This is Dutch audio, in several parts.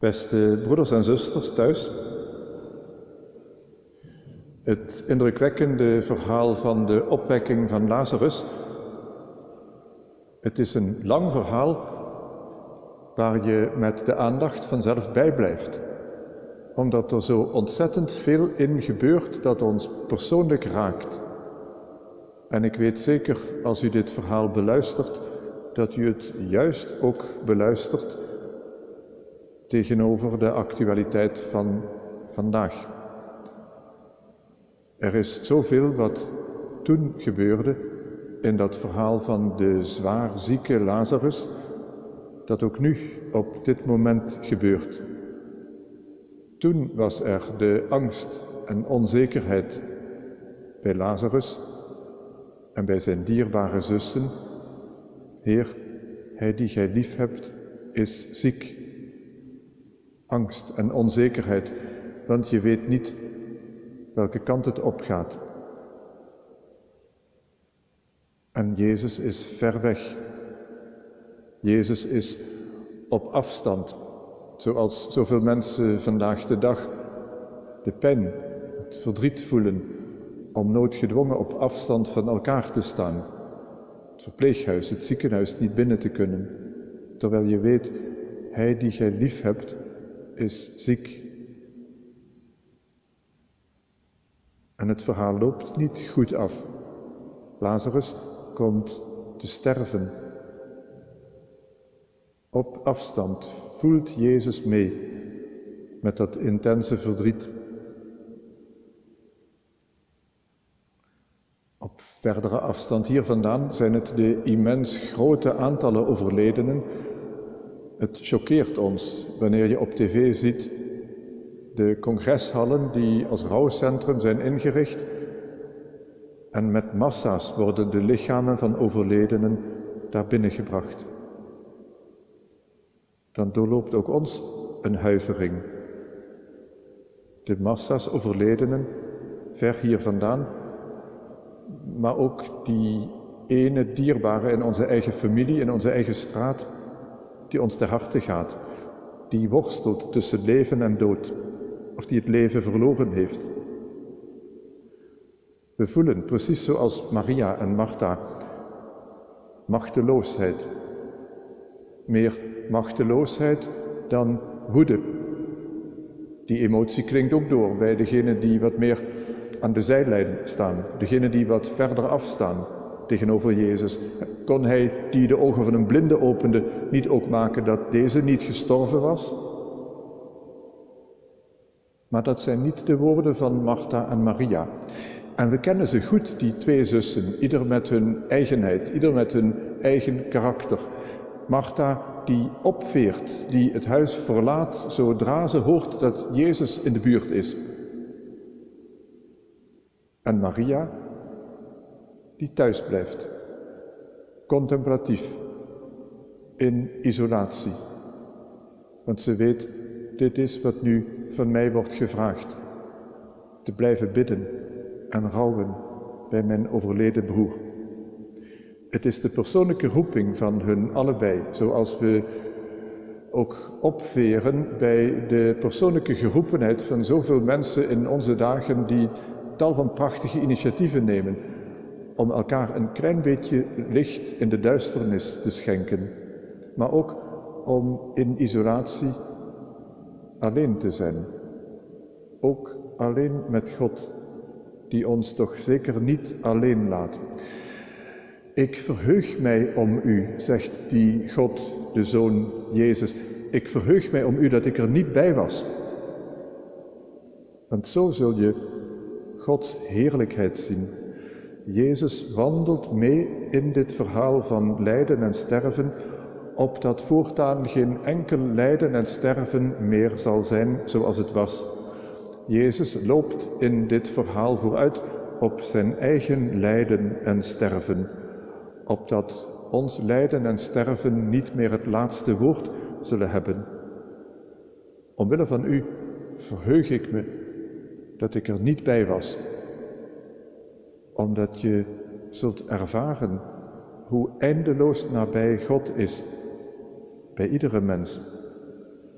Beste broeders en zusters thuis, het indrukwekkende verhaal van de opwekking van Lazarus. Het is een lang verhaal waar je met de aandacht vanzelf bij blijft, omdat er zo ontzettend veel in gebeurt dat ons persoonlijk raakt. En ik weet zeker, als u dit verhaal beluistert, dat u het juist ook beluistert tegenover de actualiteit van vandaag. Er is zoveel wat toen gebeurde in dat verhaal van de zwaar zieke Lazarus, dat ook nu op dit moment gebeurt. Toen was er de angst en onzekerheid bij Lazarus en bij zijn dierbare zussen. Heer, hij die gij lief hebt, is ziek angst en onzekerheid, want je weet niet welke kant het opgaat. En Jezus is ver weg. Jezus is op afstand, zoals zoveel mensen vandaag de dag de pijn, het verdriet voelen om noodgedwongen op afstand van elkaar te staan. Het verpleeghuis, het ziekenhuis niet binnen te kunnen, terwijl je weet, hij die gij lief hebt, is ziek. En het verhaal loopt niet goed af. Lazarus komt te sterven. Op afstand voelt Jezus mee met dat intense verdriet. Op verdere afstand hier vandaan zijn het de immens grote aantallen overledenen het choqueert ons wanneer je op tv ziet de congreshallen die als rouwcentrum zijn ingericht en met massa's worden de lichamen van overledenen daar binnengebracht. Dan doorloopt ook ons een huivering. De massa's overledenen, ver hier vandaan, maar ook die ene dierbare in onze eigen familie, in onze eigen straat, die ons ter harte gaat, die worstelt tussen leven en dood, of die het leven verloren heeft. We voelen, precies zoals Maria en Martha, machteloosheid. Meer machteloosheid dan woede. Die emotie klinkt ook door bij degenen die wat meer aan de zijlijn staan, degenen die wat verder afstaan, tegenover Jezus. Kon hij die de ogen van een blinde opende niet ook maken dat deze niet gestorven was? Maar dat zijn niet de woorden van Martha en Maria. En we kennen ze goed, die twee zussen, ieder met hun eigenheid, ieder met hun eigen karakter. Martha die opveert, die het huis verlaat zodra ze hoort dat Jezus in de buurt is. En Maria die thuis blijft, contemplatief, in isolatie. Want ze weet, dit is wat nu van mij wordt gevraagd. Te blijven bidden en rouwen bij mijn overleden broer. Het is de persoonlijke roeping van hun allebei, zoals we ook opveren bij de persoonlijke geroepenheid van zoveel mensen in onze dagen die tal van prachtige initiatieven nemen om elkaar een klein beetje licht in de duisternis te schenken, maar ook om in isolatie alleen te zijn. Ook alleen met God, die ons toch zeker niet alleen laat. Ik verheug mij om u, zegt die God, de Zoon Jezus. Ik verheug mij om u dat ik er niet bij was. Want zo zul je Gods heerlijkheid zien Jezus wandelt mee in dit verhaal van lijden en sterven, opdat voortaan geen enkel lijden en sterven meer zal zijn zoals het was. Jezus loopt in dit verhaal vooruit op zijn eigen lijden en sterven, opdat ons lijden en sterven niet meer het laatste woord zullen hebben. Omwille van u verheug ik me dat ik er niet bij was omdat je zult ervaren hoe eindeloos nabij God is bij iedere mens,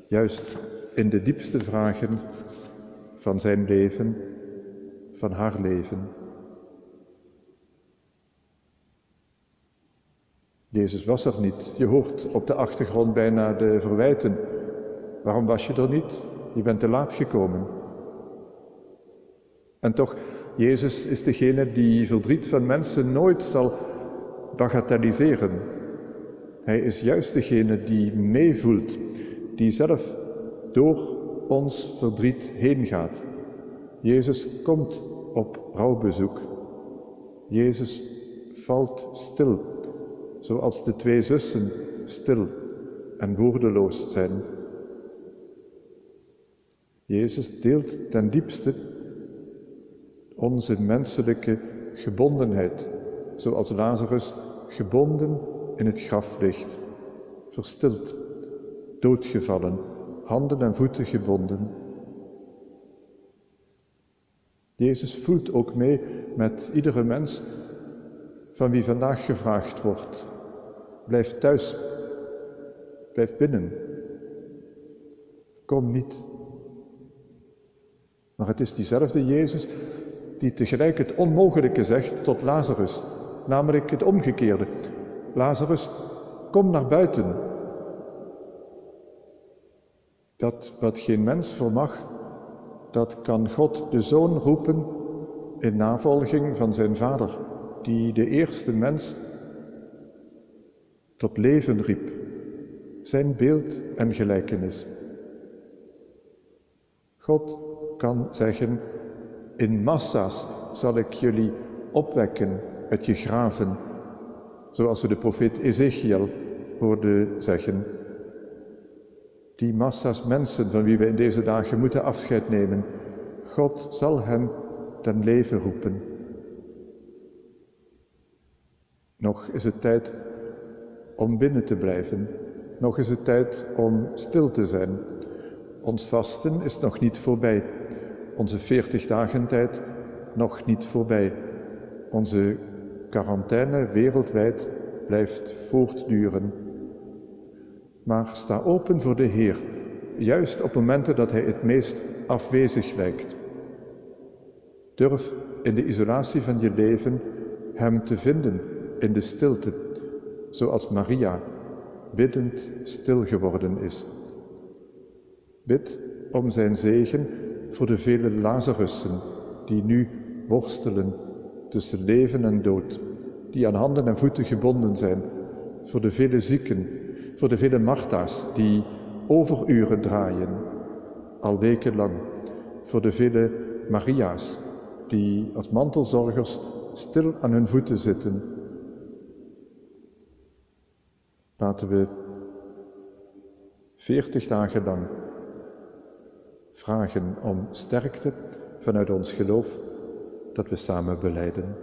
juist in de diepste vragen van zijn leven, van haar leven. Jezus was er niet. Je hoort op de achtergrond bijna de verwijten. Waarom was je er niet? Je bent te laat gekomen. En toch, Jezus is degene die verdriet van mensen nooit zal bagatelliseren. Hij is juist degene die meevoelt, die zelf door ons verdriet heen gaat. Jezus komt op rouwbezoek. Jezus valt stil, zoals de twee zussen stil en woordeloos zijn. Jezus deelt ten diepste onze menselijke gebondenheid, zoals Lazarus gebonden in het graf ligt, verstild, doodgevallen, handen en voeten gebonden. Jezus voelt ook mee met iedere mens van wie vandaag gevraagd wordt: blijf thuis, blijf binnen, kom niet. Maar het is diezelfde Jezus die tegelijk het onmogelijke zegt tot Lazarus, namelijk het omgekeerde. Lazarus, kom naar buiten. Dat wat geen mens vermag, dat kan God de Zoon roepen in navolging van zijn Vader, die de eerste mens tot leven riep, zijn beeld en gelijkenis. God kan zeggen, in massa's zal ik jullie opwekken uit je graven, zoals we de profeet Ezekiel hoorden zeggen. Die massa's mensen van wie we in deze dagen moeten afscheid nemen, God zal hen ten leven roepen. Nog is het tijd om binnen te blijven. Nog is het tijd om stil te zijn. Ons vasten is nog niet voorbij. Onze veertig dagen tijd nog niet voorbij. Onze quarantaine wereldwijd blijft voortduren. Maar sta open voor de Heer, juist op momenten dat Hij het meest afwezig lijkt. Durf in de isolatie van je leven Hem te vinden in de stilte, zoals Maria biddend stil geworden is. Bid om Zijn zegen voor de vele Lazarussen die nu worstelen tussen leven en dood, die aan handen en voeten gebonden zijn, voor de vele zieken, voor de vele Martha's die overuren draaien, al wekenlang, voor de vele Maria's die als mantelzorgers stil aan hun voeten zitten. Laten we veertig dagen lang vragen om sterkte vanuit ons geloof dat we samen beleiden.